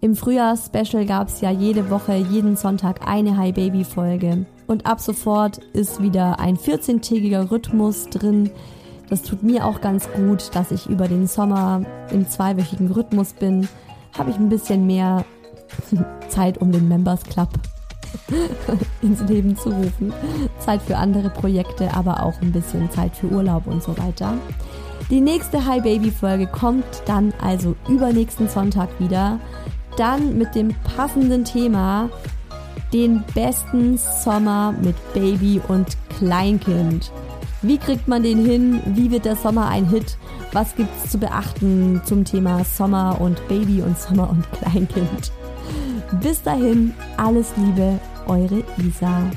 Im Frühjahrsspecial gab es ja jede Woche, jeden Sonntag eine Hi Baby Folge. Und ab sofort ist wieder ein 14-tägiger Rhythmus drin. Das tut mir auch ganz gut, dass ich über den Sommer im zweiwöchigen Rhythmus bin. Habe ich ein bisschen mehr [LAUGHS] Zeit um den Members Club [LAUGHS] ins Leben zu rufen. Zeit für andere Projekte, aber auch ein bisschen Zeit für Urlaub und so weiter. Die nächste Hi Baby Folge kommt dann also übernächsten Sonntag wieder. Dann mit dem passenden Thema den besten Sommer mit Baby und Kleinkind. Wie kriegt man den hin? Wie wird der Sommer ein Hit? Was gibt es zu beachten zum Thema Sommer und Baby und Sommer und Kleinkind? Bis dahin, alles Liebe, eure Isa.